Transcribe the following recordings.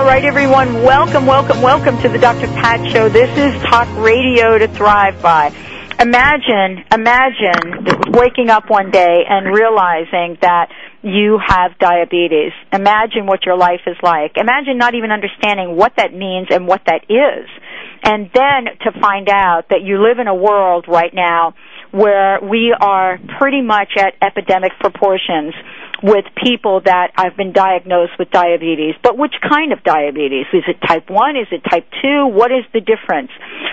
All right, everyone, welcome, welcome, welcome to the Dr. Pat Show. This is talk radio to thrive by. Imagine, imagine waking up one day and realizing that you have diabetes. Imagine what your life is like. Imagine not even understanding what that means and what that is. And then to find out that you live in a world right now where we are pretty much at epidemic proportions with people that have been diagnosed with diabetes. But which kind of diabetes? Is it type 1? Is it type 2? What is the difference?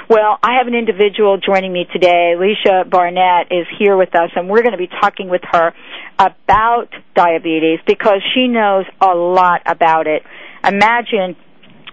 Well, I have an individual joining me today. Alicia Barnett is here with us and we're going to be talking with her about diabetes because she knows a lot about it. Imagine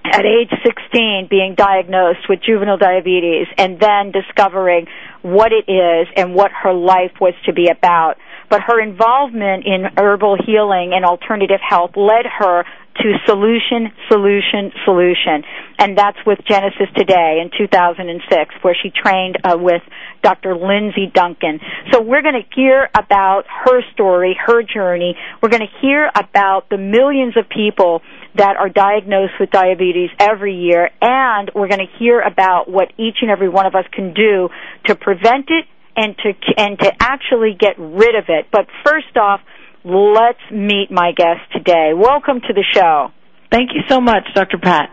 at age 16 being diagnosed with juvenile diabetes and then discovering what it is and what her life was to be about but her involvement in herbal healing and alternative health led her to solution, solution, solution. And that's with Genesis Today in 2006, where she trained uh, with Dr. Lindsey Duncan. So we're going to hear about her story, her journey. We're going to hear about the millions of people that are diagnosed with diabetes every year, and we're going to hear about what each and every one of us can do to prevent it and to and to actually get rid of it. But first off, let's meet my guest today. Welcome to the show. Thank you so much, Dr. Pat.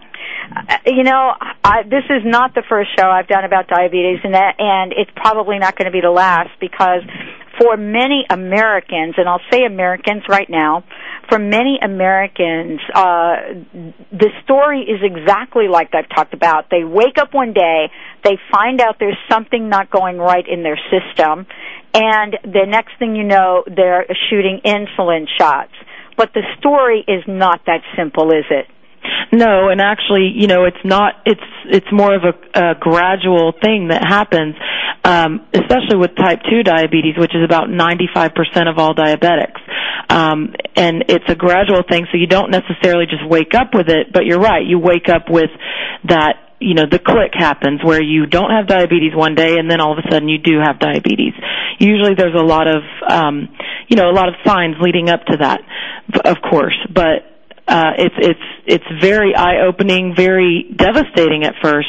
Uh, you know, I, this is not the first show I've done about diabetes, and that, and it's probably not going to be the last because for many Americans, and I'll say Americans right now, for many Americans, uh, the story is exactly like I've talked about. They wake up one day, they find out there's something not going right in their system, and the next thing you know, they're shooting insulin shots. But the story is not that simple, is it? No, and actually, you know, it's not. It's it's more of a, a gradual thing that happens, um, especially with type two diabetes, which is about ninety five percent of all diabetics. Um, and it's a gradual thing, so you don't necessarily just wake up with it. But you're right, you wake up with that you know the click happens where you don't have diabetes one day and then all of a sudden you do have diabetes usually there's a lot of um you know a lot of signs leading up to that of course but uh, it's it's it's very eye opening, very devastating at first,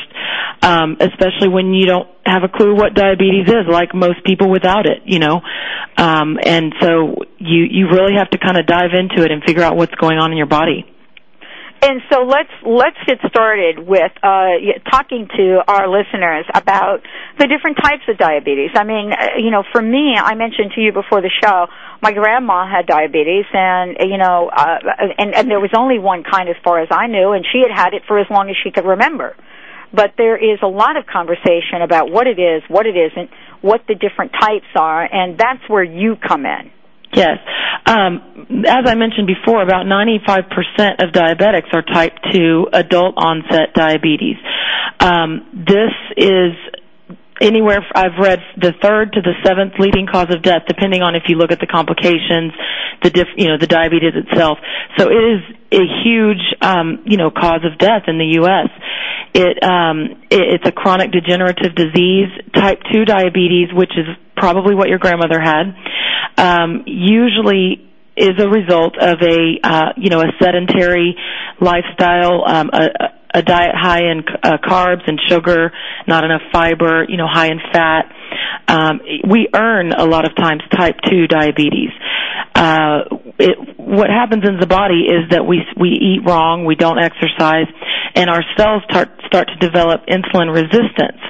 um, especially when you don't have a clue what diabetes is, like most people without it, you know. Um, and so you you really have to kind of dive into it and figure out what's going on in your body. And so let's let's get started with uh, talking to our listeners about the different types of diabetes. I mean, uh, you know, for me, I mentioned to you before the show, my grandma had diabetes, and you know, uh, and and there was only one kind as far as I knew, and she had had it for as long as she could remember. But there is a lot of conversation about what it is, what it isn't, what the different types are, and that's where you come in. Yes. Um, as I mentioned before, about 95% of diabetics are type 2 adult onset diabetes. Um, this is anywhere I've read the third to the seventh leading cause of death, depending on if you look at the complications, the diff, you know the diabetes itself. So it is a huge um, you know cause of death in the U.S. It, um, it it's a chronic degenerative disease. Type two diabetes, which is probably what your grandmother had, um, usually is a result of a uh, you know a sedentary lifestyle, um, a, a diet high in uh, carbs and sugar, not enough fiber, you know, high in fat. Um, we earn a lot of times type two diabetes. Uh, it, what happens in the body is that we we eat wrong, we don't exercise, and our cells start start to develop insulin resistance.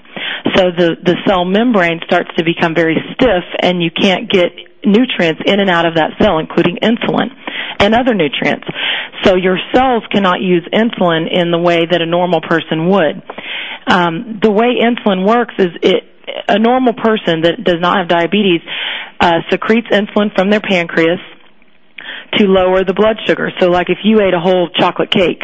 So the the cell membrane starts to become very stiff, and you can't get nutrients in and out of that cell, including insulin and other nutrients. So your cells cannot use insulin in the way that a normal person would. Um, the way insulin works is it a normal person that does not have diabetes uh, secretes insulin from their pancreas to lower the blood sugar. So like if you ate a whole chocolate cake,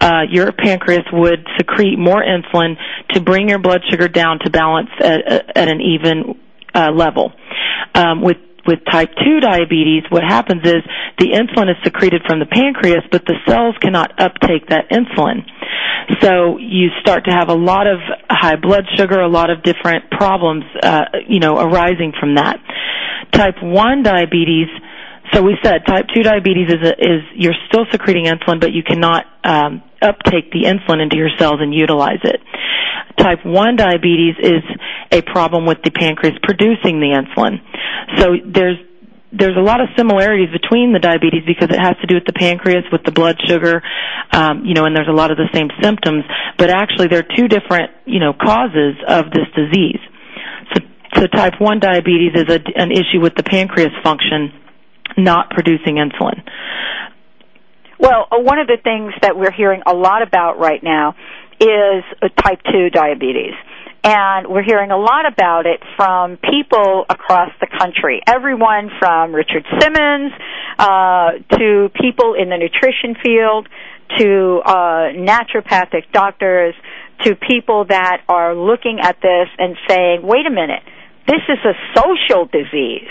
uh, your pancreas would secrete more insulin to bring your blood sugar down to balance at, at an even uh, level. Um, with with type 2 diabetes, what happens is the insulin is secreted from the pancreas, but the cells cannot uptake that insulin. So you start to have a lot of high blood sugar, a lot of different problems, uh, you know, arising from that. Type 1 diabetes So we said type 2 diabetes is, a, is you're still secreting insulin, but you cannot um, uptake the insulin into your cells and utilize it. Type 1 diabetes is a problem with the pancreas producing the insulin. So there's there's a lot of similarities between the diabetes because it has to do with the pancreas, with the blood sugar, um, you know, and there's a lot of the same symptoms. But actually, there are two different, you know, causes of this disease. So, so type 1 diabetes is a, an issue with the pancreas function not producing insulin. Well, uh, one of the things that we're hearing a lot about right now is type 2 diabetes. And we're hearing a lot about it from people across the country. Everyone from Richard Simmons uh, to people in the nutrition field to uh, naturopathic doctors to people that are looking at this and saying, wait a minute, this is a social disease.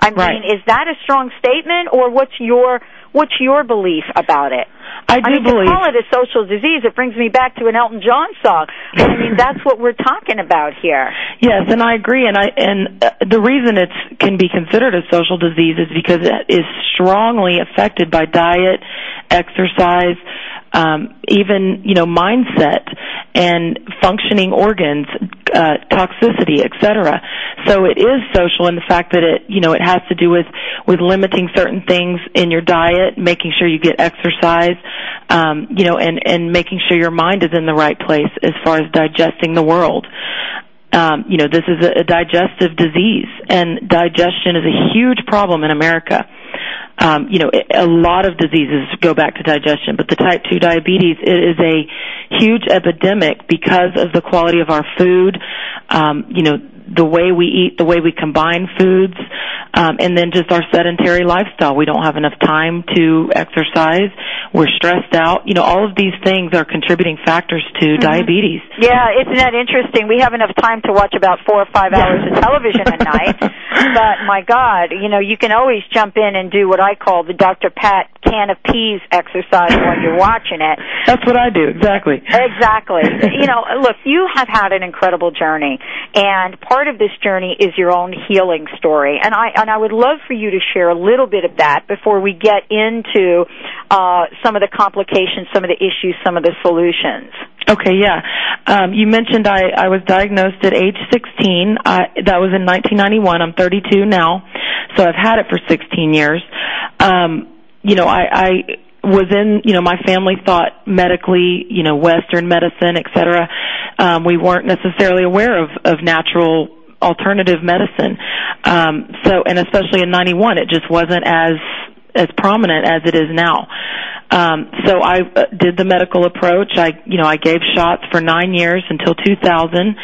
I mean, right. is that a strong statement, or what's your what's your belief about it? I do I mean, believe. to call it a social disease, it brings me back to an Elton John song. I mean, that's what we're talking about here. Yes, and I agree. And I and uh, the reason it can be considered a social disease is because it is strongly affected by diet, exercise, um, even you know mindset and functioning organs, uh, toxicity, etc. So it is social in the fact that it you know it has to do with with limiting certain things in your diet, making sure you get exercise, um, you know, and and making sure your mind is in the right place as far as digesting the world. Um, you know, this is a, a digestive disease, and digestion is a huge problem in America you know, a lot of diseases go back to digestion, but the type 2 diabetes it is a huge epidemic because of the quality of our food, um, you know, the way we eat, the way we combine foods, um, and then just our sedentary lifestyle. We don't have enough time to exercise. We're stressed out. You know, all of these things are contributing factors to mm-hmm. diabetes. Yeah, isn't that interesting? We have enough time to watch about four or five hours of television a night, but my God, you know, you can always jump in and do what I call the Dr. Pat can of peas exercise while you're watching it. That's what I do, exactly. Exactly. you know, look, you have had an incredible journey, and part of this journey is your own healing story, and I and I would love for you to share a little bit of that before we get into uh, some of the complications, some of the issues, some of the solutions. Okay, yeah. Um, you mentioned I, I was diagnosed at age 16. I, that was in 1991. I'm 32 now, so I've had it for 16 years. Um, you know, I, I was in, you know, my family thought medically, you know, Western medicine, et cetera. Um, we weren't necessarily aware of, of natural alternative medicine. Um, so, and especially in 91, it just wasn't as, as prominent as it is now. Um, so I uh, did the medical approach. I, you know, I gave shots for nine years until 2000.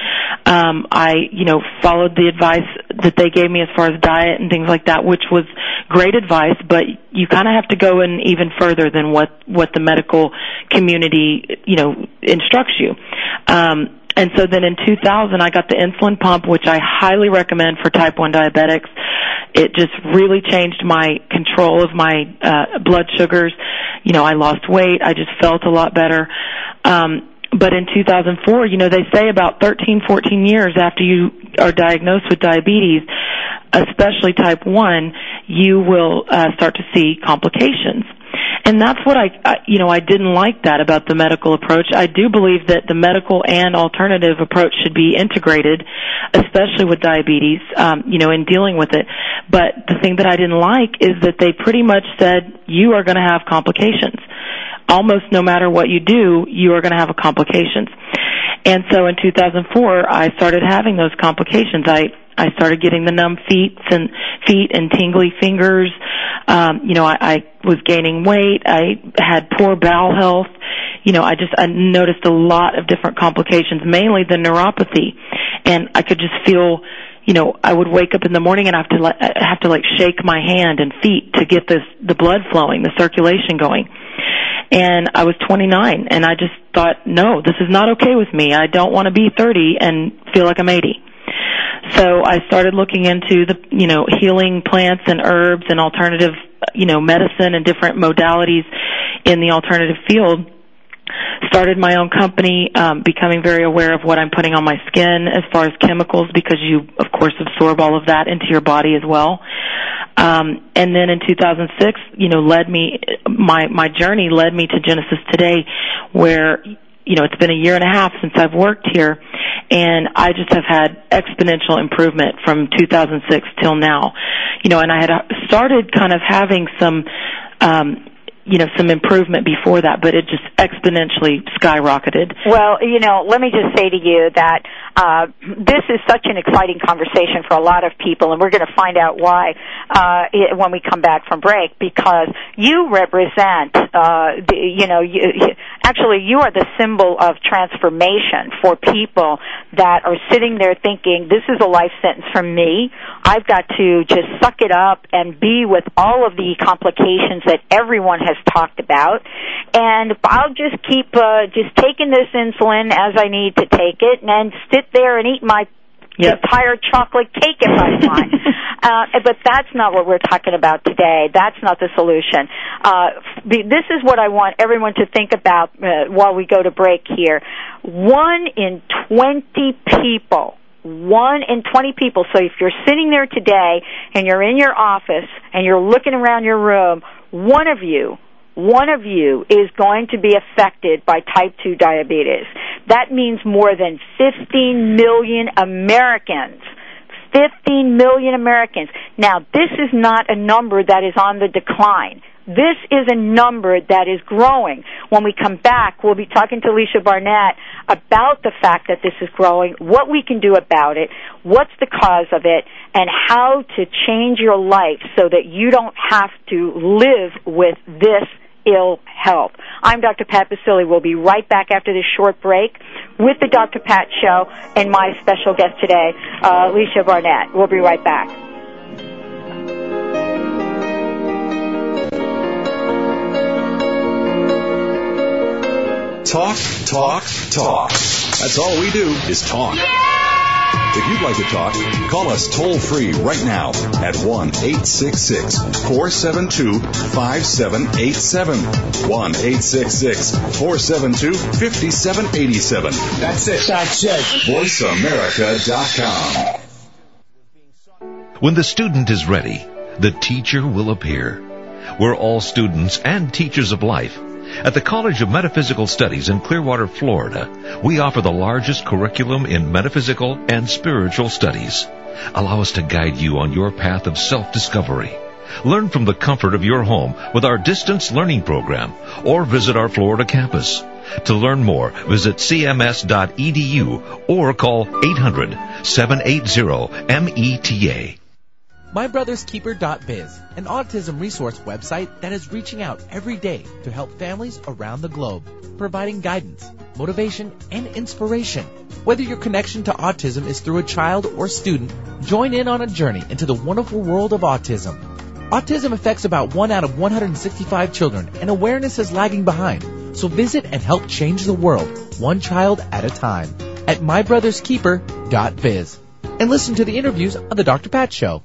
Um, I, you know, followed the advice that they gave me as far as diet and things like that, which was great advice. But you kind of have to go in even further than what what the medical community, you know, instructs you. Um, and so then in 2000, I got the insulin pump, which I highly recommend for type 1 diabetics. It just really changed my control of my uh, blood sugars. You know, I lost weight. I just felt a lot better. Um, but in 2004, you know, they say about 13, 14 years after you are diagnosed with diabetes, especially type 1, you will uh, start to see complications and that's what I, I you know I didn't like that about the medical approach. I do believe that the medical and alternative approach should be integrated, especially with diabetes, um, you know, in dealing with it. But the thing that I didn't like is that they pretty much said you are going to have complications. Almost no matter what you do, you are going to have complications. And so in 2004, I started having those complications. I I started getting the numb feet and feet and tingly fingers. Um, you know, I, I was gaining weight. I had poor bowel health. You know, I just I noticed a lot of different complications, mainly the neuropathy, and I could just feel. You know, I would wake up in the morning and I have to like, I have to like shake my hand and feet to get this the blood flowing, the circulation going. And I was 29, and I just thought, no, this is not okay with me. I don't want to be 30 and feel like I'm 80. So I started looking into the, you know, healing plants and herbs and alternative, you know, medicine and different modalities in the alternative field. Started my own company, um, becoming very aware of what I'm putting on my skin as far as chemicals because you, of course, absorb all of that into your body as well. Um, and then in 2006, you know, led me, my, my journey led me to Genesis Today, where, you know, it's been a year and a half since I've worked here, and I just have had exponential improvement from 2006 till now. You know, and I had started kind of having some, um, you know some improvement before that, but it just exponentially skyrocketed. Well, you know, let me just say to you that uh, this is such an exciting conversation for a lot of people, and we're going to find out why uh, it, when we come back from break. Because you represent, uh, the, you know, you, actually, you are the symbol of transformation for people that are sitting there thinking, "This is a life sentence for me. I've got to just suck it up and be with all of the complications that everyone has talked about, and I'll just keep uh, just taking this insulin as I need to take it, and sit there and eat my yep. entire chocolate cake if I want. uh, but that's not what we're talking about today. That's not the solution. Uh, this is what I want everyone to think about uh, while we go to break here. One in 20 people one in 20 people. So if you're sitting there today and you're in your office and you're looking around your room, one of you one of you is going to be affected by type 2 diabetes. That means more than 15 million Americans. 15 million Americans. Now, this is not a number that is on the decline. This is a number that is growing. When we come back, we'll be talking to Alicia Barnett about the fact that this is growing, what we can do about it, what's the cause of it, and how to change your life so that you don't have to live with this ill health. I'm Dr. Pat Baccili. We'll be right back after this short break with the Dr. Pat Show and my special guest today, uh, Alicia Barnett. We'll be right back. Talk, talk, talk. That's all we do is talk. Yeah! If you'd like to talk, call us toll free right now at 1 866 472 5787. 1 866 472 5787. That's it. That's it. VoiceAmerica.com. When the student is ready, the teacher will appear. We're all students and teachers of life. At the College of Metaphysical Studies in Clearwater, Florida, we offer the largest curriculum in metaphysical and spiritual studies. Allow us to guide you on your path of self-discovery. Learn from the comfort of your home with our distance learning program or visit our Florida campus. To learn more, visit cms.edu or call 800-780-META. MyBrothersKeeper.biz, an autism resource website that is reaching out every day to help families around the globe, providing guidance, motivation, and inspiration. Whether your connection to autism is through a child or student, join in on a journey into the wonderful world of autism. Autism affects about 1 out of 165 children, and awareness is lagging behind. So visit and help change the world, one child at a time, at mybrotherskeeper.biz. And listen to the interviews on The Dr. Pat Show.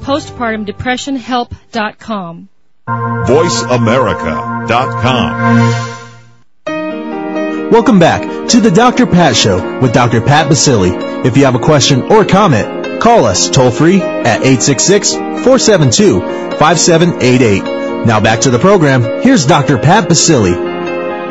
postpartumdepressionhelp.com. VoiceAmerica.com. Welcome back to the Dr. Pat Show with Dr. Pat Baccili. If you have a question or comment, call us toll free at 866-472-5788. Now back to the program. Here's Dr. Pat Baccili.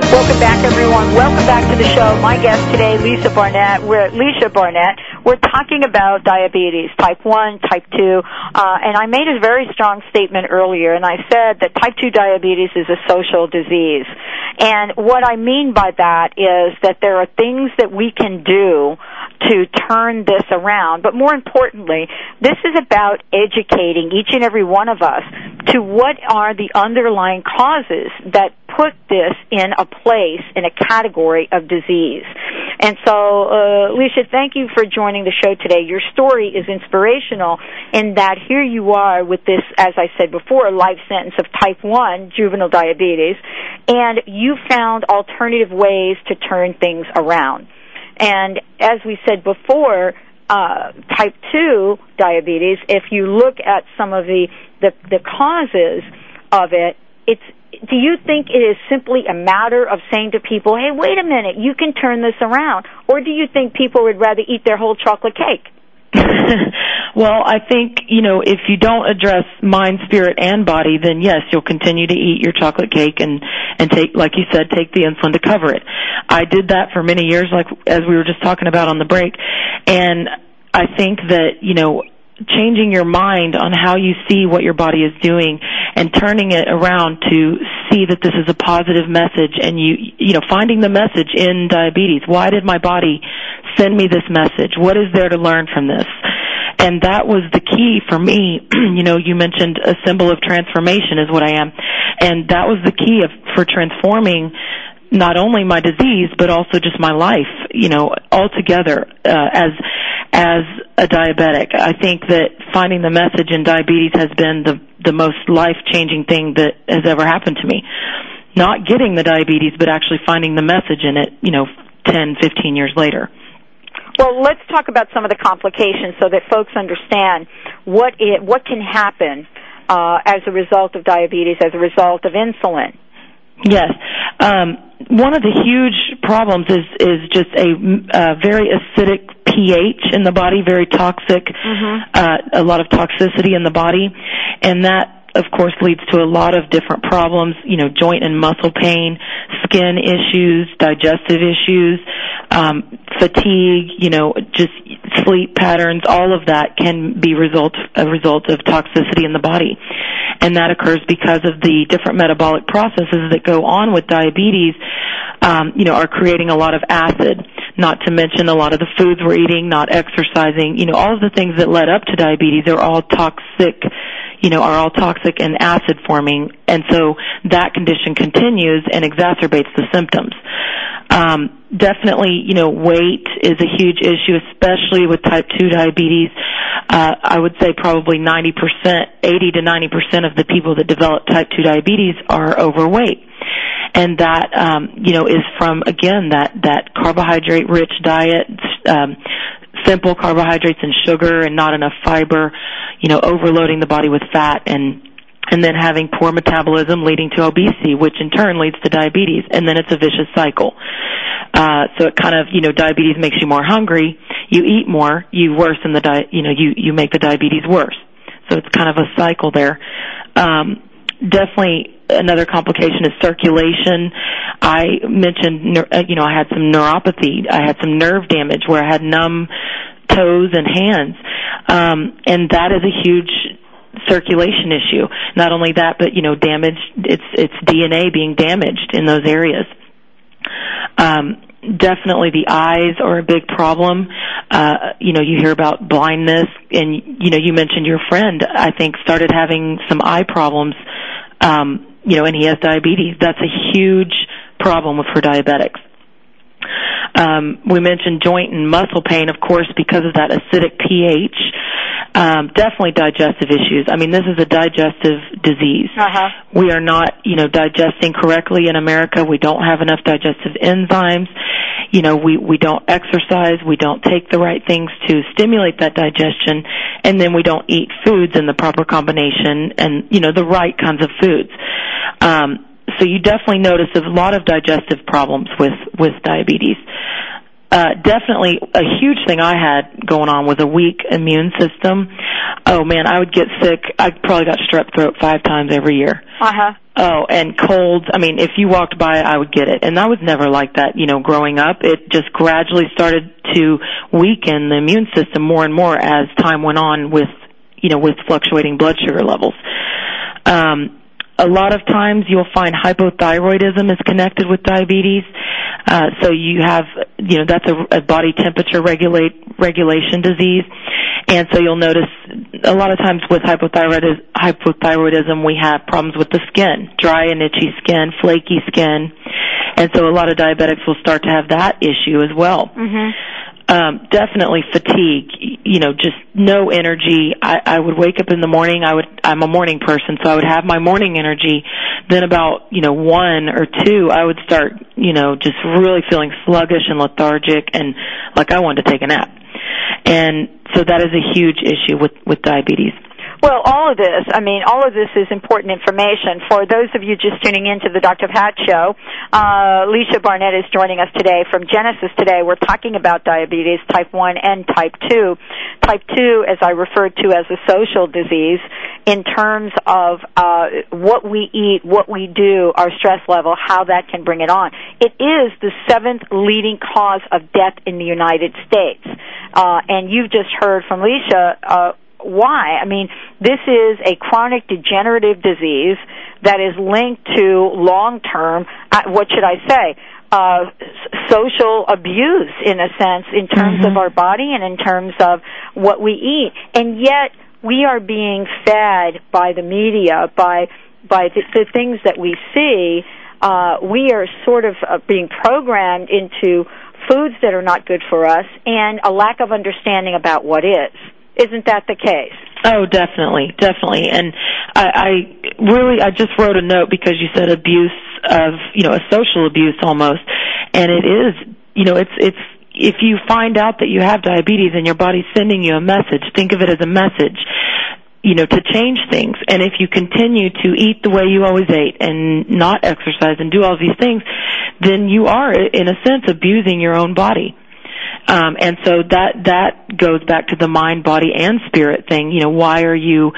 Welcome back, everyone. Welcome back to the show. My guest today, Lisa Barnett. We're at Lisa Barnett. We're talking about diabetes, type one, type two, uh, and I made a very strong statement earlier, and I said that type two diabetes is a social disease. And what I mean by that is that there are things that we can do to turn this around. But more importantly, this is about educating each and every one of us to what are the underlying causes that put this in a place, in a category of disease. And so, uh, Alicia, thank you for joining the show today. Your story is inspirational in that here you are with this, as I said before, life sentence of type 1 juvenile diabetes, and you found alternative ways to turn things around. And as we said before, uh, type 2 diabetes, if you look at some of the, the, the causes of it, it's do you think it is simply a matter of saying to people, hey, wait a minute, you can turn this around? Or do you think people would rather eat their whole chocolate cake? well, I think, you know, if you don't address mind, spirit, and body, then yes, you'll continue to eat your chocolate cake and, and take, like you said, take the insulin to cover it. I did that for many years, like, as we were just talking about on the break. And I think that, you know, changing your mind on how you see what your body is doing and turning it around to see that this is a positive message and you you know finding the message in diabetes why did my body send me this message? What is there to learn from this? And that was the key for me. You know you mentioned a symbol of transformation is what i am. And that was the key of for transforming not only my disease but also just my life you know altogether uh, as as a diabetic. I think that finding the message in diabetes has been the the most life changing thing that has ever happened to me. Not getting the diabetes but actually finding the message in it you know 10 15 years later well, let's talk about some of the complications so that folks understand what it, what can happen uh, as a result of diabetes, as a result of insulin. Yes. Um, one of the huge problems is is just a, a very acidic pH in the body, very toxic, mm-hmm. uh, a lot of toxicity in the body, and that of course leads to a lot of different problems, you know, joint and muscle pain, skin issues, digestive issues, um, fatigue, you know, just sleep patterns, all of that can be result a result of toxicity in the body. And that occurs because of the different metabolic processes that go on with diabetes, um, you know, are creating a lot of acid. Not to mention a lot of the foods we're eating, not exercising, you know, all of the things that led up to diabetes are all toxic you know, are all toxic and acid forming, and so that condition continues and exacerbates the symptoms. Um, definitely, you know, weight is a huge issue, especially with type 2 diabetes. Uh, I would say probably 90%, 80 to 90% of the people that develop type 2 diabetes are overweight. And that, um, you know, is from, again, that, that carbohydrate rich diet, um, simple carbohydrates and sugar and not enough fiber, you know, overloading the body with fat and and then having poor metabolism leading to obesity, which in turn leads to diabetes, and then it's a vicious cycle. Uh, so it kind of, you know, diabetes makes you more hungry. You eat more, you worsen the diet, you know, you you make the diabetes worse. So it's kind of a cycle there. Um, definitely another complication is circulation. I mentioned, uh, you know, I had some neuropathy. I had some nerve damage where I had numb toes and hands. Um, and that is a huge circulation issue. Not only that, but you know, damage. It's it's DNA being damaged in those areas. Um, definitely the eyes are a big problem. Uh, you know, you hear about blindness and, you know, you mentioned your friend, I think, started having some eye problems, um, you know, and he has diabetes. That's a huge problem with for diabetics. Um, we mentioned joint and muscle pain, of course, because of that acidic pH. Um, definitely digestive issues. I mean, this is a digestive disease. Uh-huh. We are not, you know, digesting correctly in America. We don't have enough digestive enzymes. You know, we, we don't exercise. We don't take the right things to stimulate that digestion. And then we don't eat foods in the proper combination and, you know, the right kinds of foods. Um, so you definitely notice a lot of digestive problems with with diabetes. Uh, definitely a huge thing I had going on was a weak immune system. Oh man, I would get sick. I probably got strep throat five times every year. Uh huh. Oh, and colds. I mean, if you walked by, I would get it. And I was never like that, you know, growing up. It just gradually started to weaken the immune system more and more as time went on with, you know, with fluctuating blood sugar levels. Um, a lot of times you'll find hypothyroidism is connected with diabetes. Uh, so you have, you know, that's a, a body temperature regulate regulation disease, and so you'll notice a lot of times with hypothyroidism, hypothyroidism we have problems with the skin, dry and itchy skin, flaky skin, and so a lot of diabetics will start to have that issue as well. Mm-hmm um, definitely fatigue. You know, just no energy. I, I would wake up in the morning. I would. I'm a morning person, so I would have my morning energy. Then about you know one or two, I would start you know just really feeling sluggish and lethargic, and like I wanted to take a nap. And so that is a huge issue with with diabetes. Well, all of this, I mean, all of this is important information. For those of you just tuning in to the Dr. Pat Show, uh, Alicia Barnett is joining us today from Genesis today. We're talking about diabetes type 1 and type 2. Type 2, as I referred to as a social disease, in terms of uh, what we eat, what we do, our stress level, how that can bring it on. It is the seventh leading cause of death in the United States. Uh, and you've just heard from Alicia, uh, why? I mean, this is a chronic degenerative disease that is linked to long-term, uh, what should I say, uh, social abuse in a sense in terms mm-hmm. of our body and in terms of what we eat. And yet, we are being fed by the media, by, by the, the things that we see, uh, we are sort of uh, being programmed into foods that are not good for us and a lack of understanding about what is. Isn't that the case? Oh, definitely, definitely. And I, I really, I just wrote a note because you said abuse of, you know, a social abuse almost. And it is, you know, it's, it's, if you find out that you have diabetes and your body's sending you a message, think of it as a message you know, to change things. And if you continue to eat the way you always ate and not exercise and do all these things, then you are, in a sense, abusing your own body. Um, and so that that goes back to the mind, body, and spirit thing. You know, why are you,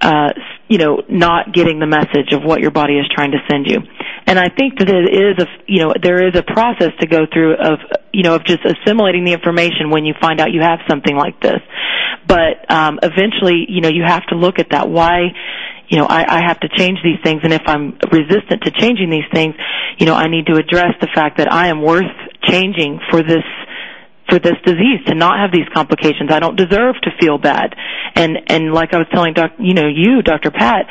uh, you know, not getting the message of what your body is trying to send you? And I think that it is a, you know, there is a process to go through of, you know, of just assimilating the information when you find out you have something like this. But um, eventually, you know, you have to look at that. Why? you know, I, I have to change these things, and if I'm resistant to changing these things, you know, I need to address the fact that I am worth changing for this for this disease to not have these complications. I don't deserve to feel bad. And and like I was telling doc, you know, you, Dr. Pat,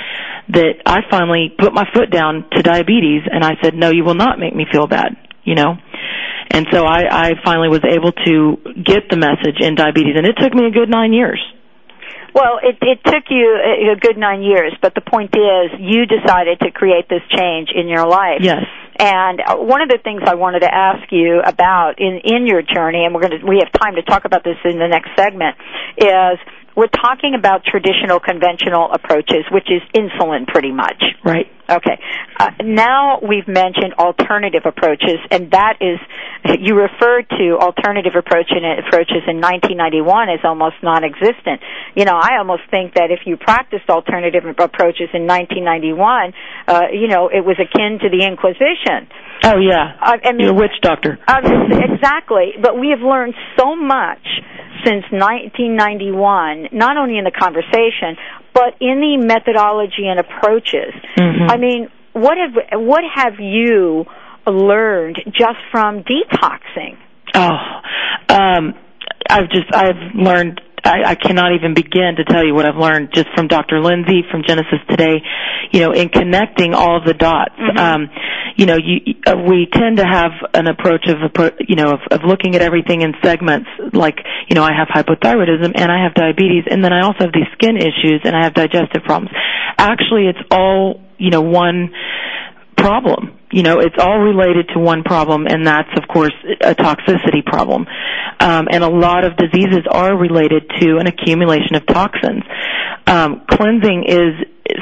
that I finally put my foot down to diabetes and I said, "No, you will not make me feel bad." You know? And so I I finally was able to get the message in diabetes and it took me a good 9 years. Well, it, it took you a good nine years, but the point is, you decided to create this change in your life. Yes. And uh, one of the things I wanted to ask you about in in your journey, and we're going to we have time to talk about this in the next segment, is we're talking about traditional conventional approaches, which is insulin pretty much. Right. Okay. Uh, now we've mentioned alternative approaches, and that is, you referred to alternative approach in, approaches in 1991 as almost non-existent. You know, I almost think that if you practiced alternative approaches in 1991, uh, you know, it was akin to the Inquisition. Oh yeah, I, I mean, you're a witch doctor. Uh, exactly, but we have learned so much since 1991, not only in the conversation, but in the methodology and approaches. Mm-hmm. I mean, what have what have you learned just from detoxing? Oh, um, I've just I've learned I, I cannot even begin to tell you what I've learned just from Dr. Lindsey from Genesis today. You know, in connecting all the dots. Mm-hmm. Um, you know, you, uh, we tend to have an approach of, you know, of, of looking at everything in segments. Like, you know, I have hypothyroidism and I have diabetes, and then I also have these skin issues and I have digestive problems. Actually, it's all you know one problem. You know, it's all related to one problem, and that's, of course, a toxicity problem. Um, and a lot of diseases are related to an accumulation of toxins. Um, cleansing is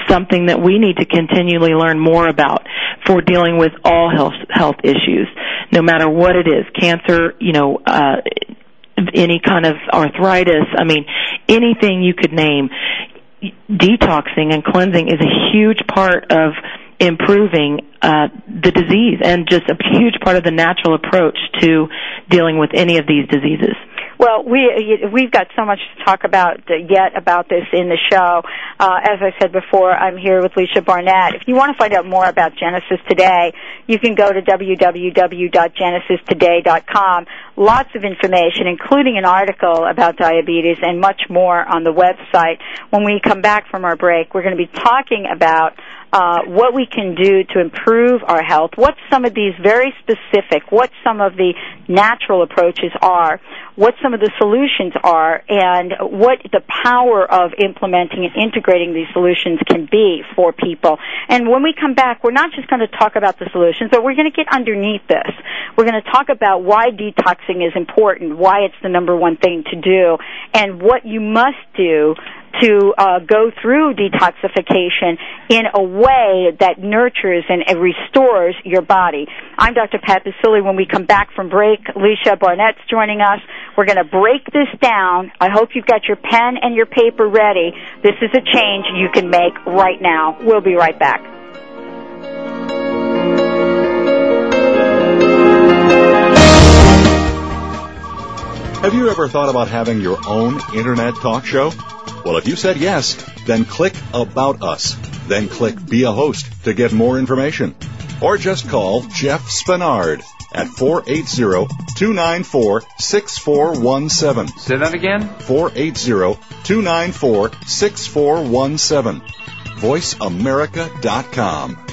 something that we need to continually learn more about for dealing with all health health issues, no matter what it is, cancer, you know, uh, any kind of arthritis. I mean, anything you could name. Detoxing and cleansing is a huge part of improving uh, the disease and just a huge part of the natural approach to dealing with any of these diseases. Well, we we've got so much to talk about yet about this in the show. Uh, as I said before, I'm here with Lisa Barnett. If you want to find out more about Genesis Today, you can go to www.genesistoday.com. Lots of information, including an article about diabetes and much more on the website. When we come back from our break, we're going to be talking about uh, what we can do to improve our health, what some of these very specific, what some of the natural approaches are, what some of the solutions are, and what the power of implementing and integrating these solutions can be for people. And when we come back, we're not just going to talk about the solutions, but we're going to get underneath this. We're going to talk about why detoxing is important, why it's the number one thing to do, and what you must do to uh, go through detoxification in a way that nurtures and restores your body. I'm Dr. Pat Baccili. When we come back from break, Leisha Barnett's joining us. We're going to break this down. I hope you've got your pen and your paper ready. This is a change you can make right now. We'll be right back. Have you ever thought about having your own internet talk show? Well, if you said yes, then click About Us. Then click Be a Host to get more information. Or just call Jeff Spinard at 480-294-6417. Say that again? 480-294-6417. VoiceAmerica.com.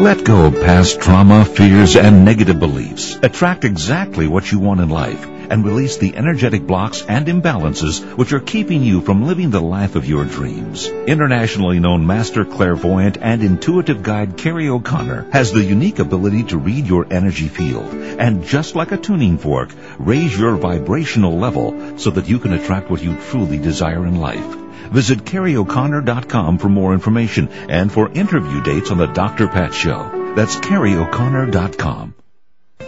Let go of past trauma, fears, and negative beliefs. Attract exactly what you want in life and release the energetic blocks and imbalances which are keeping you from living the life of your dreams. Internationally known master clairvoyant and intuitive guide Carrie O'Connor has the unique ability to read your energy field and just like a tuning fork, raise your vibrational level so that you can attract what you truly desire in life. Visit CarrieO'Connor.com for more information and for interview dates on the Dr. Pat Show. That's CarrieO'Connor.com.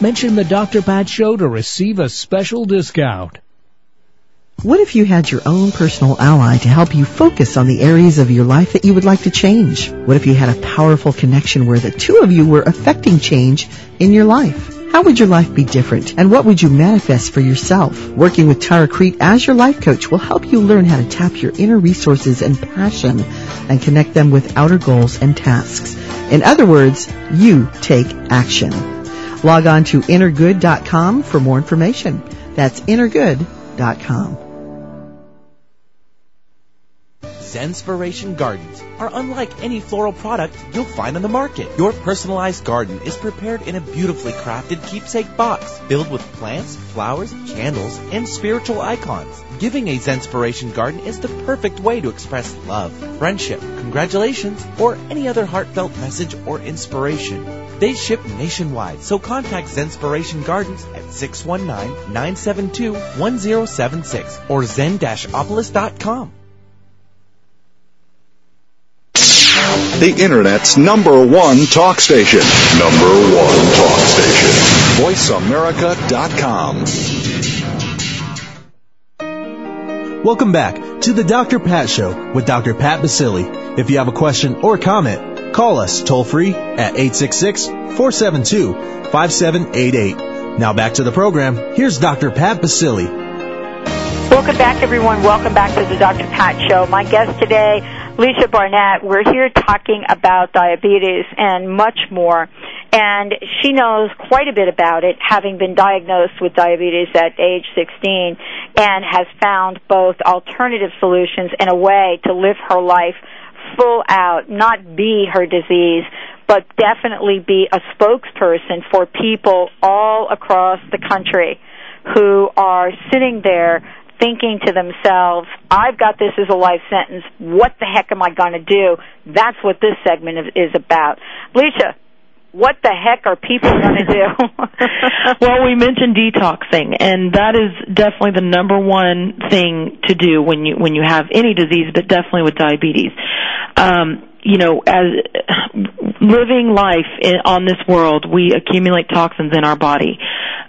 Mention the Dr. Pat Show to receive a special discount. What if you had your own personal ally to help you focus on the areas of your life that you would like to change? What if you had a powerful connection where the two of you were affecting change in your life? How would your life be different? And what would you manifest for yourself? Working with Tara Crete as your life coach will help you learn how to tap your inner resources and passion and connect them with outer goals and tasks. In other words, you take action. Log on to innergood.com for more information. That's innergood.com. Zenspiration Gardens are unlike any floral product you'll find on the market. Your personalized garden is prepared in a beautifully crafted keepsake box filled with plants, flowers, candles, and spiritual icons. Giving a Zenspiration garden is the perfect way to express love, friendship, congratulations, or any other heartfelt message or inspiration. They ship nationwide, so contact Zenspiration Gardens at 619-972-1076 or zen-opolis.com. The Internet's number one talk station. Number one talk station. VoiceAmerica.com. Welcome back to the Dr. Pat Show with Dr. Pat Baccili. If you have a question or comment, call us toll free at 866-472-5788. Now back to the program. Here's Dr. Pat Baccili. Welcome back, everyone. Welcome back to the Dr. Pat Show. My guest today, Lisa Barnett. We're here talking about diabetes and much more. And she knows quite a bit about it, having been diagnosed with diabetes at age 16 and has found both alternative solutions and a way to live her life full out, not be her disease, but definitely be a spokesperson for people all across the country who are sitting there thinking to themselves, I've got this as a life sentence. What the heck am I going to do? That's what this segment is about. Leisha, what the heck are people going to do? well, we mentioned detoxing, and that is definitely the number one thing to do when you when you have any disease, but definitely with diabetes. Um, you know, as living life in, on this world, we accumulate toxins in our body.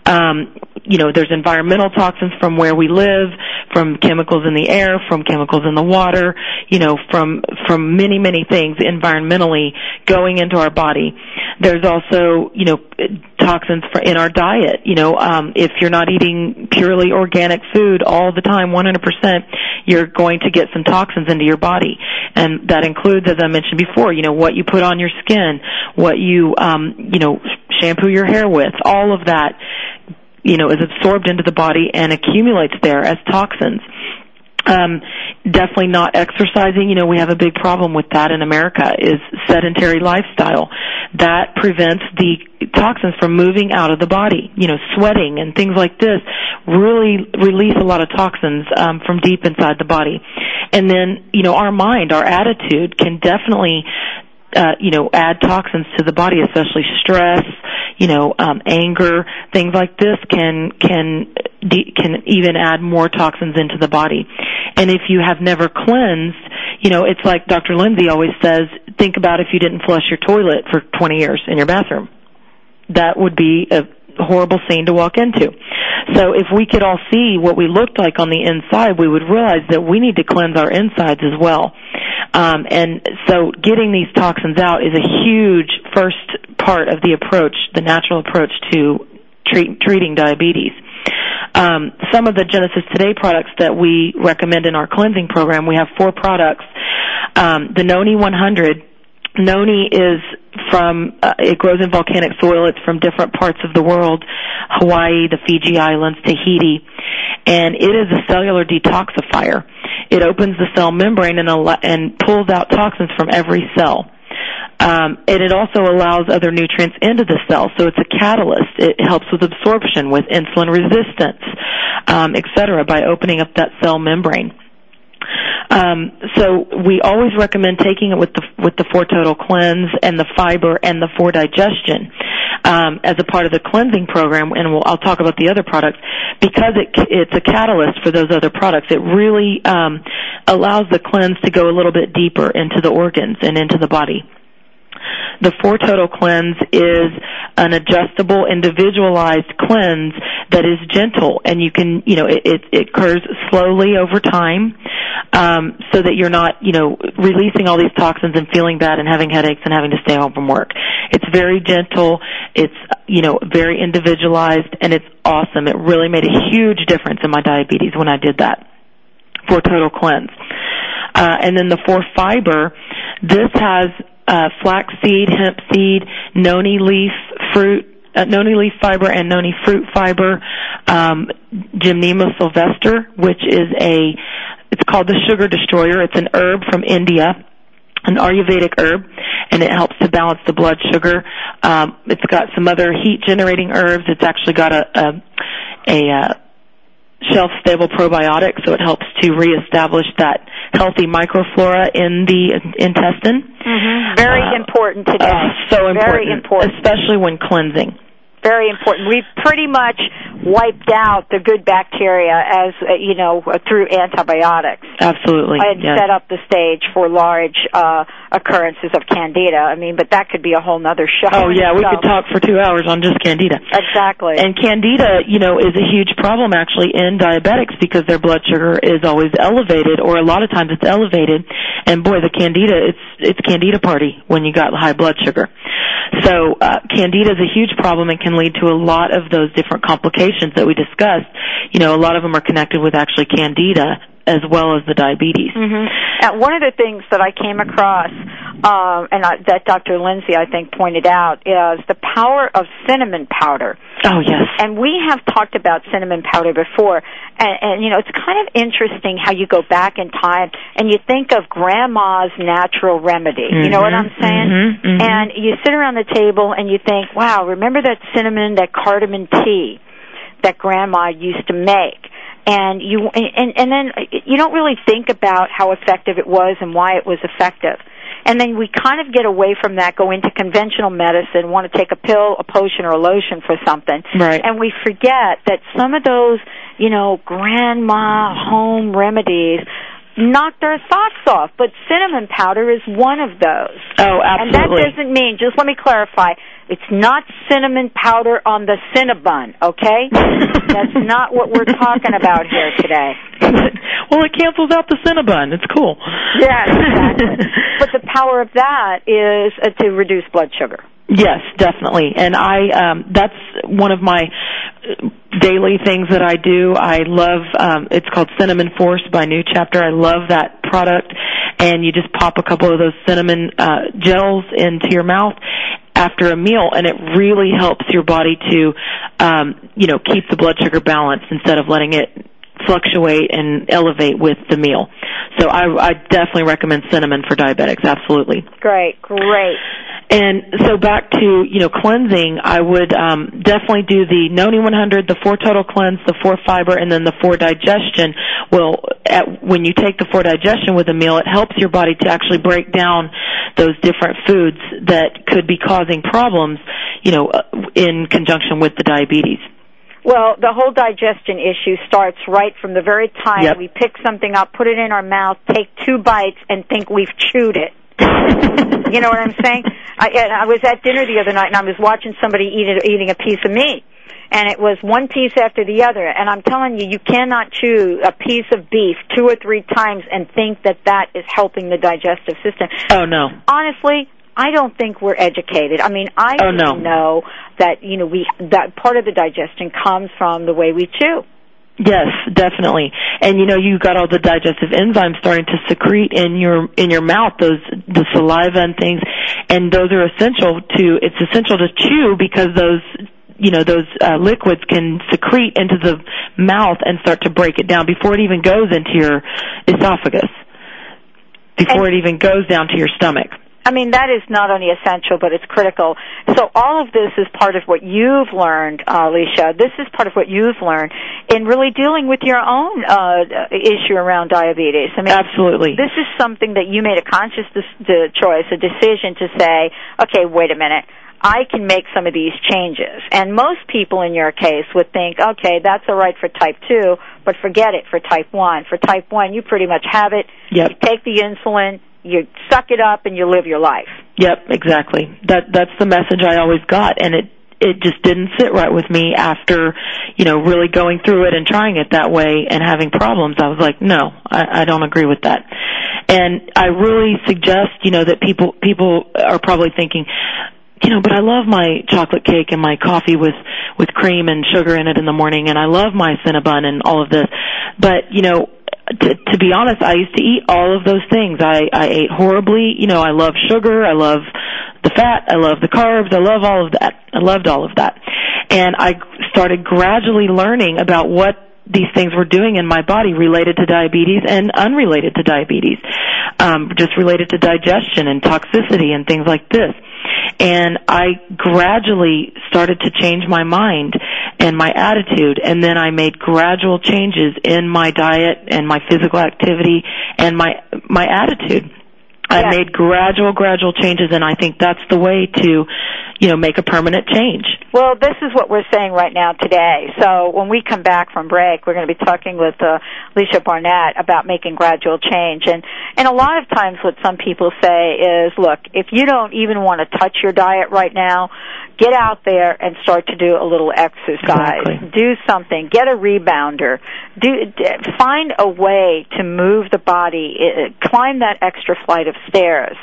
Um, you know, there's environmental toxins from where we live, from chemicals in the air, from chemicals in the water, you know, from from many many things environmentally going into our body. There's also, you know, toxins for, in our diet. You know, um, if you're not eating purely organic food all the time, 100%, you're going to get some toxins into your body, and that includes, as I mentioned before, you know, what you put on your skin, what you, um, you know, shampoo your hair with, all of that you know, is absorbed into the body and accumulates there as toxins. Um, definitely not exercising. You know, we have a big problem with that in America is sedentary lifestyle. That prevents the toxins from moving out of the body. You know, sweating and things like this really release a lot of toxins um, from deep inside the body. And then, you know, our mind, our attitude can definitely uh, you know, add toxins to the body, especially stress, you know, um, anger, things like this can can de- can even add more toxins into the body. And if you have never cleansed, you know, it's like Dr. Lindsey always says, think about if you didn't flush your toilet for 20 years in your bathroom. That would be a horrible scene to walk into. So if we could all see what we looked like on the inside, we would realize that we need to cleanse our insides as well. Um, and so getting these toxins out is a huge first part of the approach, the natural approach to treat, treating diabetes. Um, some of the Genesis Today products that we recommend in our cleansing program, we have four products. Um, the Noni 100 Noni is from, uh, it grows in volcanic soil. It's from different parts of the world, Hawaii, the Fiji Islands, Tahiti, and it is a cellular detoxifier. It opens the cell membrane and, and pulls out toxins from every cell. Um, and it also allows other nutrients into the cell, so it's a catalyst. It helps with absorption, with insulin resistance, um, et cetera, by opening up that cell membrane. Um, so we always recommend taking it with the with the four total cleanse and the fiber and the four digestion um, as a part of the cleansing program. And we'll, I'll talk about the other products because it it's a catalyst for those other products. It really um, allows the cleanse to go a little bit deeper into the organs and into the body. The four total cleanse is an adjustable, individualized cleanse that is gentle, and you can, you know, it, it, it occurs slowly over time, um, so that you're not, you know, releasing all these toxins and feeling bad and having headaches and having to stay home from work. It's very gentle. It's, you know, very individualized, and it's awesome. It really made a huge difference in my diabetes when I did that. Four total cleanse. Uh, and then the four fiber, this has uh, flaxseed, hemp seed, noni leaf fruit, uh, noni leaf fiber and noni fruit fiber, um, Gymnema sylvestre, which is a, it's called the sugar destroyer. It's an herb from India an Ayurvedic herb, and it helps to balance the blood sugar. Um, it's got some other heat generating herbs. It's actually got a a, a uh, shelf stable probiotic, so it helps to reestablish that healthy microflora in the intestine. Mm-hmm. Very uh, important today. Uh, so important, Very important, especially when cleansing very important. We've pretty much wiped out the good bacteria as uh, you know through antibiotics. Absolutely, and yes. set up the stage for large uh, occurrences of candida. I mean, but that could be a whole other show. Oh yeah, we could talk for two hours on just candida. Exactly. And candida, you know, is a huge problem actually in diabetics because their blood sugar is always elevated, or a lot of times it's elevated. And boy, the candida, it's it's candida party when you got high blood sugar. So uh, candida is a huge problem and can lead to a lot of those different complications that we discussed. You know, a lot of them are connected with actually candida as well as the diabetes. Mm-hmm. Uh, one of the things that I came across, um, and I, that Dr. Lindsey I think pointed out, is the power of cinnamon powder. Oh yes. And we have talked about cinnamon powder before, and, and you know it's kind of interesting how you go back in time and you think of grandma's natural remedy. Mm-hmm. You know what I'm saying? Mm-hmm. Mm-hmm. And you sit around the table and you think, wow, remember that cinnamon, that cardamom tea that grandma used to make and you and and then you don't really think about how effective it was and why it was effective and then we kind of get away from that go into conventional medicine want to take a pill a potion or a lotion for something. Right. And we forget that some of those you know grandma home remedies knocked our socks off but cinnamon powder is one of those oh absolutely and that doesn't mean just let me clarify it's not cinnamon powder on the Cinnabon, okay? That's not what we're talking about here today. well, it cancels out the Cinnabon. It's cool. Yes, exactly. but the power of that is uh, to reduce blood sugar. Yes, definitely. And I um that's one of my daily things that I do. I love um it's called Cinnamon Force by New Chapter. I love that product and you just pop a couple of those cinnamon uh gels into your mouth after a meal and it really helps your body to um you know keep the blood sugar balanced instead of letting it fluctuate and elevate with the meal. So I, I definitely recommend cinnamon for diabetics. Absolutely. Great, great. And so back to you know cleansing, I would um, definitely do the Noni 100, the four total cleanse, the four fiber, and then the four digestion. Well, at, when you take the four digestion with a meal, it helps your body to actually break down those different foods that could be causing problems, you know, uh, in conjunction with the diabetes. Well, the whole digestion issue starts right from the very time Yep. we pick something up, put it in our mouth, take two bites, and think we've chewed it. you know what I'm saying? I, and I was at dinner the other night, and I was watching somebody eat it, eating a piece of meat, and it was one piece after the other. And I'm telling you, you cannot chew a piece of beef two or three times and think that that is helping the digestive system. Oh no. Honestly, I don't think we're educated. I mean, I Oh, no. know that you know we that part of the digestion comes from the way we chew. Yes, definitely. And you know, you got all the digestive enzymes starting to secrete in your in your mouth, those the saliva and things, and those are essential to. It's essential to chew because those you know those uh, liquids can secrete into the mouth and start to break it down before it even goes into your esophagus, before it even goes down to your stomach. I mean, that is not only essential, but it's critical. So all of this is part of what you've learned, uh, Alicia. This is part of what you've learned in really dealing with your own uh, issue around diabetes. I mean, Absolutely. This is something that you made a conscious de- choice, a decision to say, okay, wait a minute. I can make some of these changes. And most people in your case would think, okay, that's all right for type 2, but forget it for type 1. For type 1, you pretty much have it. Yep. You take the insulin, you suck it up and you live your life. Yep, exactly. That that's the message I always got and it it just didn't sit right with me after, you know, really going through it and trying it that way and having problems. I was like, no, I, I don't agree with that. And I really suggest, you know, that people people are probably thinking, you know, but I love my chocolate cake and my coffee with with cream and sugar in it in the morning, and I love my Cinnabon and all of this. But you know, to, to be honest, I used to eat all of those things. I I ate horribly. You know, I love sugar. I love the fat. I love the carbs. I love all of that. I loved all of that, and I started gradually learning about what these things were doing in my body related to diabetes and unrelated to diabetes, um, just related to digestion and toxicity and things like this and I gradually started to change my mind and my attitude and then I made gradual changes in my diet and my physical activity and my my attitude. I Yeah. made gradual gradual changes and I think that's the way to you know make a permanent change. Well, this is what we're saying right now today. So when we come back from break, we're going to be talking with uh, Alicia Barnett about making gradual change. And and a lot of times, what some people say is, look, if you don't even want to touch your diet right now, get out there and start to do a little exercise. Exactly. Do something. Get a rebounder. Do d- find a way to move the body. uh, Climb that extra flight of stairs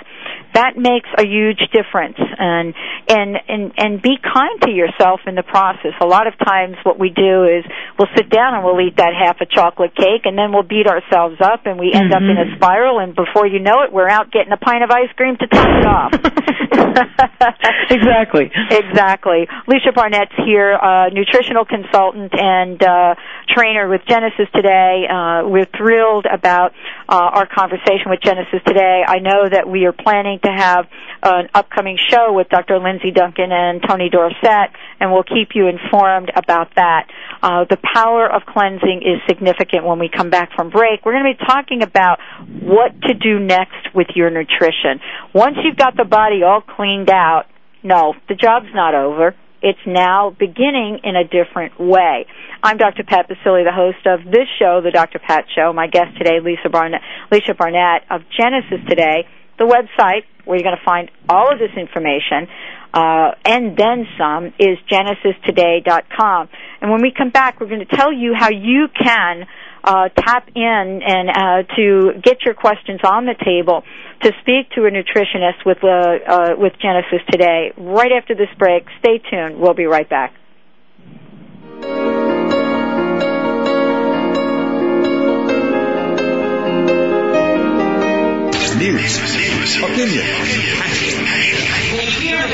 that makes a huge difference. And and and and be kind to yourself in the process. A lot of times what we do is we'll sit down and we'll eat that half a chocolate cake and then we'll beat ourselves up and we end up in a spiral. And before you know it we're out getting a pint of ice cream to top it off. Exactly. Exactly. Alicia Barnett's here, uh, nutritional consultant and uh, trainer with Genesis today. Uh, we're thrilled about uh, our conversation with Genesis today. I know that we are planning to have an upcoming show with Dr. Lindsey Duncan and Tony Dorsett, and we'll keep you informed about that. Uh, the power of cleansing is significant when we come back from break. We're going to be talking about what to do next with your nutrition. Once you've got the body all cleaned out, no, the job's not over. It's now beginning in a different way. I'm Dr. Pat Baccili, the host of this show, The Dr. Pat Show. My guest today, Lisa Barnett, Lisa Barnett of Genesis Today. The website where you're going to find all of this information uh, and then some is genesistoday.com. And when we come back, we're going to tell you how you can tap in and uh, to get your questions on the table to speak to a nutritionist with uh, uh, with Genesis today. Right after this break, stay tuned. We'll be right back. News, opinion,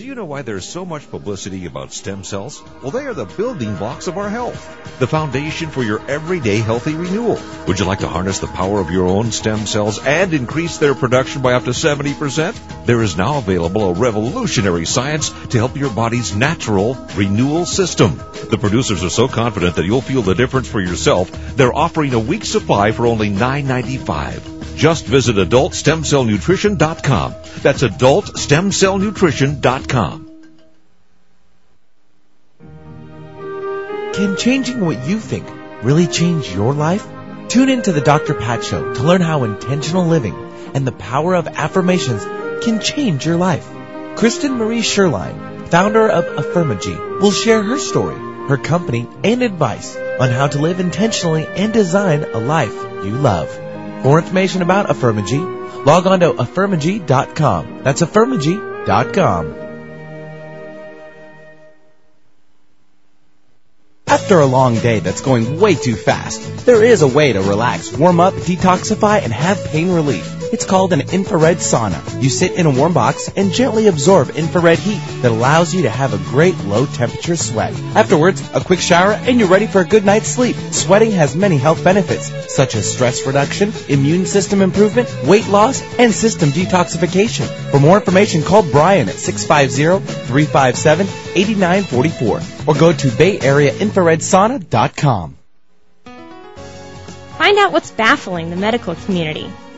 Do you know why there's so much publicity about stem cells? Well, they are the building blocks of our health, the foundation for your everyday healthy renewal. Would you like to harness the power of your own stem cells and increase their production by up to 70%? There is now available a revolutionary science to help your body's natural renewal system. The producers are so confident that you'll feel the difference for yourself, they're offering a week's supply for only $9.95. Just visit adultstemcellnutrition.com. That's adultstemcellnutrition.com. Can changing what you think really change your life? Tune in to the Dr. Pat Show to learn how intentional living and the power of affirmations can change your life. Kristen Marie Sherline, founder of Affirmagy, will share her story, her company, and advice on how to live intentionally and design a life you love. For information about Affirmagy, log on to affirmagy.com. That's affirmagy.com. After a long day that's going way too fast, there is a way to relax, warm up, detoxify, and have pain relief. It's called an infrared sauna. You sit in a warm box and gently absorb infrared heat that allows you to have a great low temperature sweat. Afterwards, a quick shower and you're ready for a good night's sleep. Sweating has many health benefits, such as stress reduction, immune system improvement, weight loss, and system detoxification. For more information, call Brian at 650-357-8944 or go to bayareainfraredsauna.com. Find out what's baffling the medical community.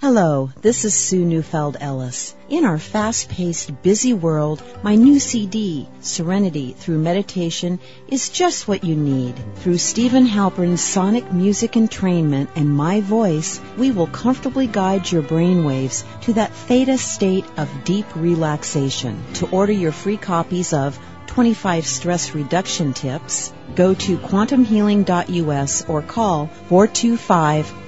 Hello, this is Sue Neufeld Ellis. In our fast paced, busy world, my new CD, Serenity Through Meditation, is just what you need. Through Steven Halpern's sonic music entrainment and my voice, we will comfortably guide your brainwaves to that theta state of deep relaxation. To order your free copies of 25 stress reduction tips, go to quantumhealing.us or call 425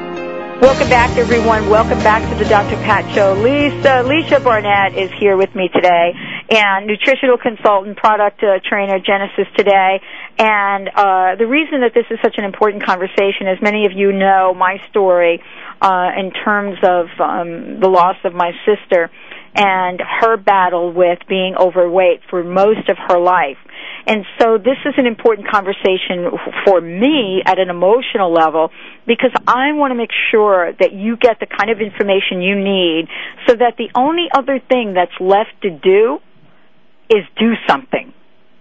Welcome back, everyone. Welcome back to the Dr. Pat Show. Lisa, Alicia Barnett is here with me today, and nutritional consultant, product uh, trainer, Genesis today. And uh, the reason that this is such an important conversation, as many of you know, my story uh, in terms of um, the loss of my sister and her battle with being overweight for most of her life. And so this is an important conversation for me at an emotional level because I want to make sure that you get the kind of information you need so that the only other thing that's left to do is do something.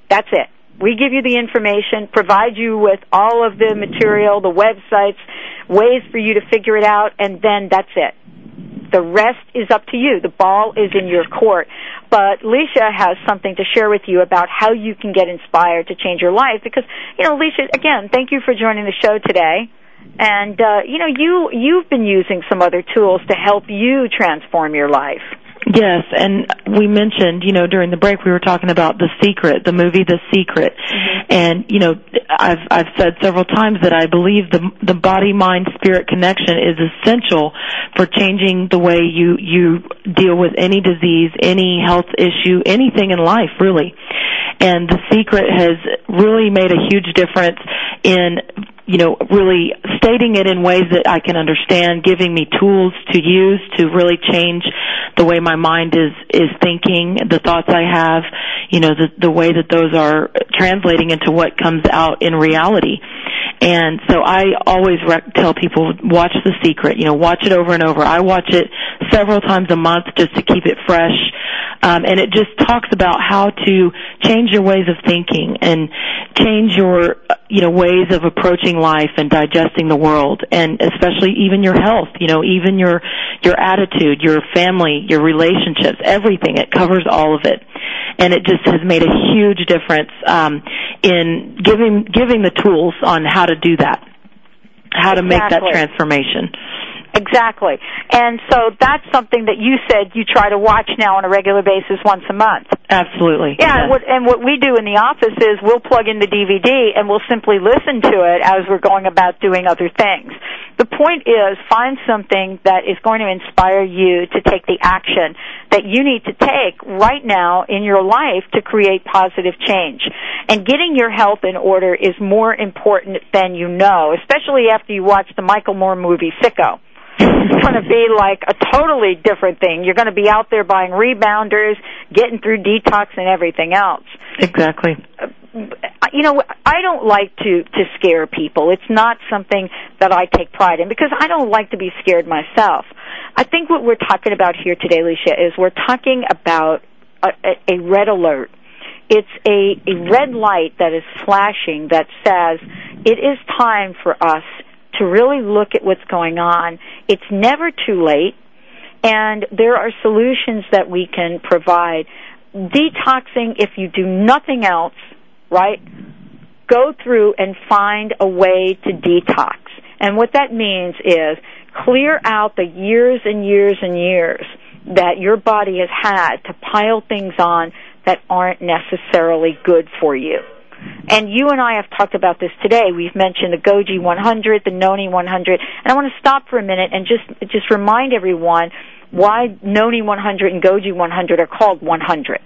That's it. We give you the information, provide you with all of the material, the websites, ways for you to figure it out, and then that's it. The rest is up to you. The ball is in your court. But Leisha has something to share with you about how you can get inspired to change your life because, you know, Leisha, again, thank you for joining the show today. And, uh, you know, you, you've been using some other tools to help you transform your life. Yes, and we mentioned, you know, during the break we were talking about The Secret, the movie The Secret. Mm-hmm. And, you know, I've I've said several times that I believe the the body mind spirit connection is essential for changing the way you you deal with any disease, any health issue, anything in life, really. And The Secret has really made a huge difference in you know, really stating it in ways that I can understand, giving me tools to use to really change the way my mind is is thinking, the thoughts I have, you know, the the way that those are translating into what comes out in reality. And so I always rec- tell people watch The Secret. You know, watch it over and over. I watch it several times a month just to keep it fresh. Um, and it just talks about how to change your ways of thinking and change your you know ways of approaching life and digesting the world and especially even your health you know even your your attitude your family your relationships everything. It covers all of it. And it just has made a huge difference um in giving giving the tools on how to do that how to make that transformation Exactly. And so that's something that you said you try to watch now on a regular basis once a month. Absolutely. Yeah, and what, and what we do in the office is we'll plug in the DVD and we'll simply listen to it as we're going about doing other things. The point is find something that is going to inspire you to take the action that you need to take right now in your life to create positive change. And getting your health in order is more important than you know, especially after you watch the Michael Moore movie Sicko going to be like a totally different thing. You're going to be out there buying rebounders, getting through detox and everything else. Exactly. Uh, you know, I don't like to to scare people. It's not something that I take pride in because I don't like to be scared myself. I think what we're talking about here today, Alicia, is we're talking about a, a, a red alert. It's a, a red light that is flashing that says it is time for us to really look at what's going on. It's never too late, and there are solutions that we can provide. Detoxing, if you do nothing else, right? Go through and find a way to detox. And what that means is clear out the years and years and years that your body has had to pile things on that aren't necessarily good for you. And you and I have talked about this today. We've mentioned the Goji 100, the Noni 100, and I want to stop for a minute and just just remind everyone why Noni 100 and Goji 100 are called 100.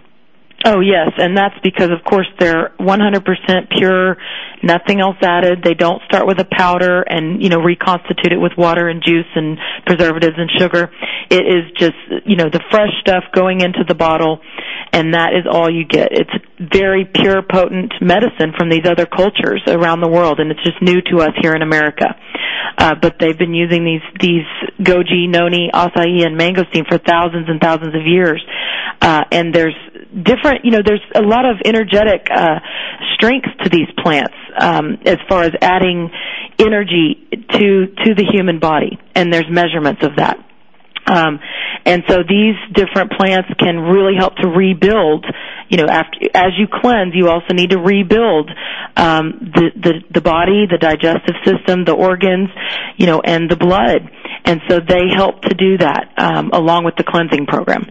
Oh yes, and that's because of course they're 100% pure, nothing else added. They don't start with a powder and you know reconstitute it with water and juice and preservatives and sugar. It is just you know the fresh stuff going into the bottle, and that is all you get. It's very pure, potent medicine from these other cultures around the world, and it's just new to us here in America. Uh, but they've been using these these goji, noni, acai, and mangosteen for thousands and thousands of years, uh, and there's different, you know, there's a lot of energetic uh, strengths to these plants um, as far as adding energy to to the human body, and there's measurements of that. Um, and so these different plants can really help to rebuild. You know, after as you cleanse, you also need to rebuild um, the, the the body, the digestive system, the organs, you know, and the blood. And so they help to do that um, along with the cleansing program.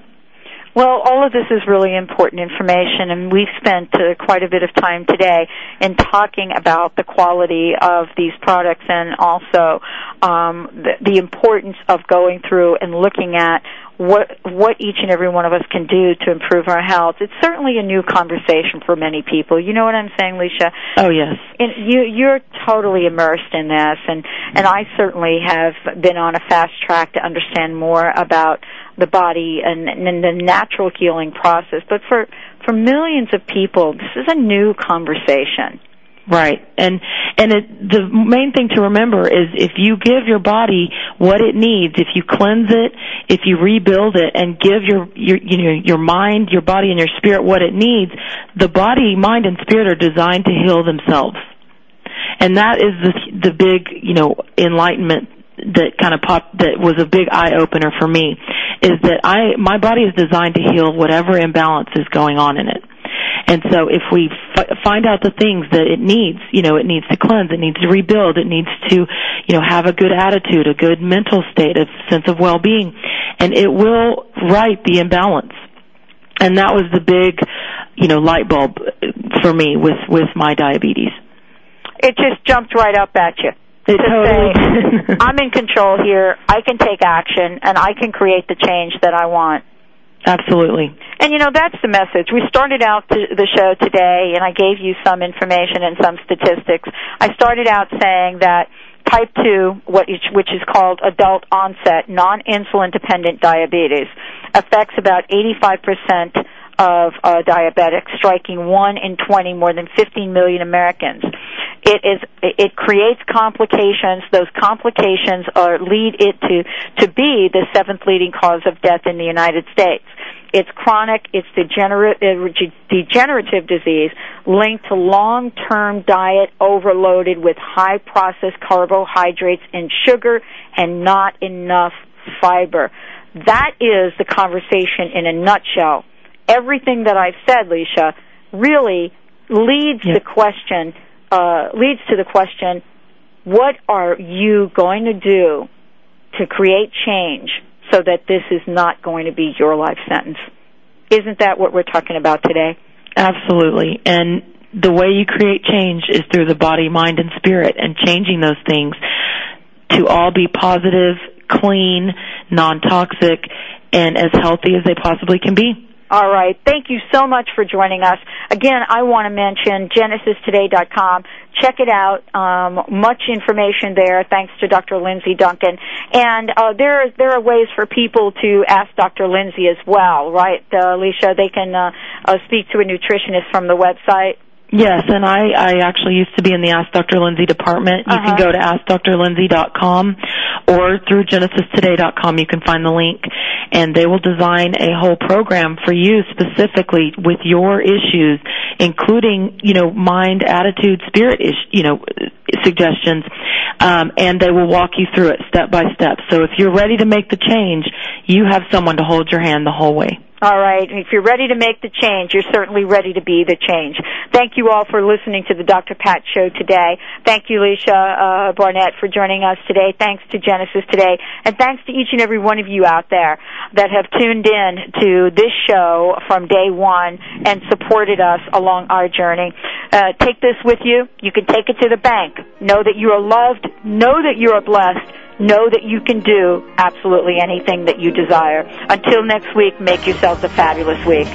Well, all of this is really important information, and we've spent uh, quite a bit of time today in talking about the quality of these products and also um, the, the importance of going through and looking at what what each and every one of us can do to improve our health. It's certainly a new conversation for many people. You know what I'm saying, Leisha? Oh yes. And you you're totally immersed in this, and and I certainly have been on a fast track to understand more about the body and, and the natural healing process. But for for millions of people, this is a new conversation. Right. And and it, the main thing to remember is if you give your body what it needs, if you cleanse it, if you rebuild it and give your your you know your mind, your body and your spirit what it needs, the body, mind and spirit are designed to heal themselves. And that is the the big, you know, enlightenment that kind of pop that was a big eye opener for me is that I my body is designed to heal whatever imbalance is going on in it. And so if we f- find out the things that it needs, you know, it needs to cleanse, it needs to rebuild, it needs to, you know, have a good attitude, a good mental state, a sense of well-being, and it will right the imbalance. And that was the big, you know, light bulb for me with with my diabetes. It just jumped right up at you. It to totally say, I'm in control here. I can take action, and I can create the change that I want. Absolutely. And you know, that's the message. We started out the show today, and I gave you some information and some statistics. I started out saying that type 2, which is called adult onset non-insulin dependent diabetes, affects about 85% of uh, diabetics, striking 1 in 20, more than 15 million Americans. It is it creates complications. Those complications are lead it to to be the seventh leading cause of death in the United States. It's chronic, it's degenerative, degenerative disease linked to long-term diet overloaded with high processed carbohydrates and sugar and not enough fiber. That is the conversation in a nutshell. Everything that I've said, Leisha, really leads the question uh, leads to the question: What are you going to do to create change so that this is not going to be your life sentence. Isn't that what we're talking about today? Absolutely. And the way you create change is through the body, mind, and spirit and changing those things to all be positive, clean, non-toxic, and as healthy as they possibly can be. All right. Thank you so much for joining us. Again, I want to mention genesistoday.com. Check it out. Um, much information there, thanks to Dr. Lindsey Duncan. And uh, there, there are ways for people to ask Dr. Lindsey as well, right, uh, Alicia? They can uh, uh, speak to a nutritionist from the website. Yes, and I, I actually used to be in the Ask Dr. Lindsey department. You Uh-huh. can go to AskDrLindsey.com or through GenesisToday.com. You can find the link, and they will design a whole program for you specifically with your issues, including you know mind, attitude, spirit, is, you know suggestions, um, and they will walk you through it step by step. So if you're ready to make the change, you have someone to hold your hand the whole way. All right. If you're ready to make the change, you're certainly ready to be the change. Thank you all for listening to the Dr. Pat Show today. Thank you, Alicia uh, Barnett, for joining us today. Thanks to Genesis today. And thanks to each and every one of you out there that have tuned in to this show from day one and supported us along our journey. Uh, take this with you. You can take it to the bank. Know that you are loved. Know that you are blessed. Know that you can do absolutely anything that you desire. Until next week, make yourselves a fabulous week.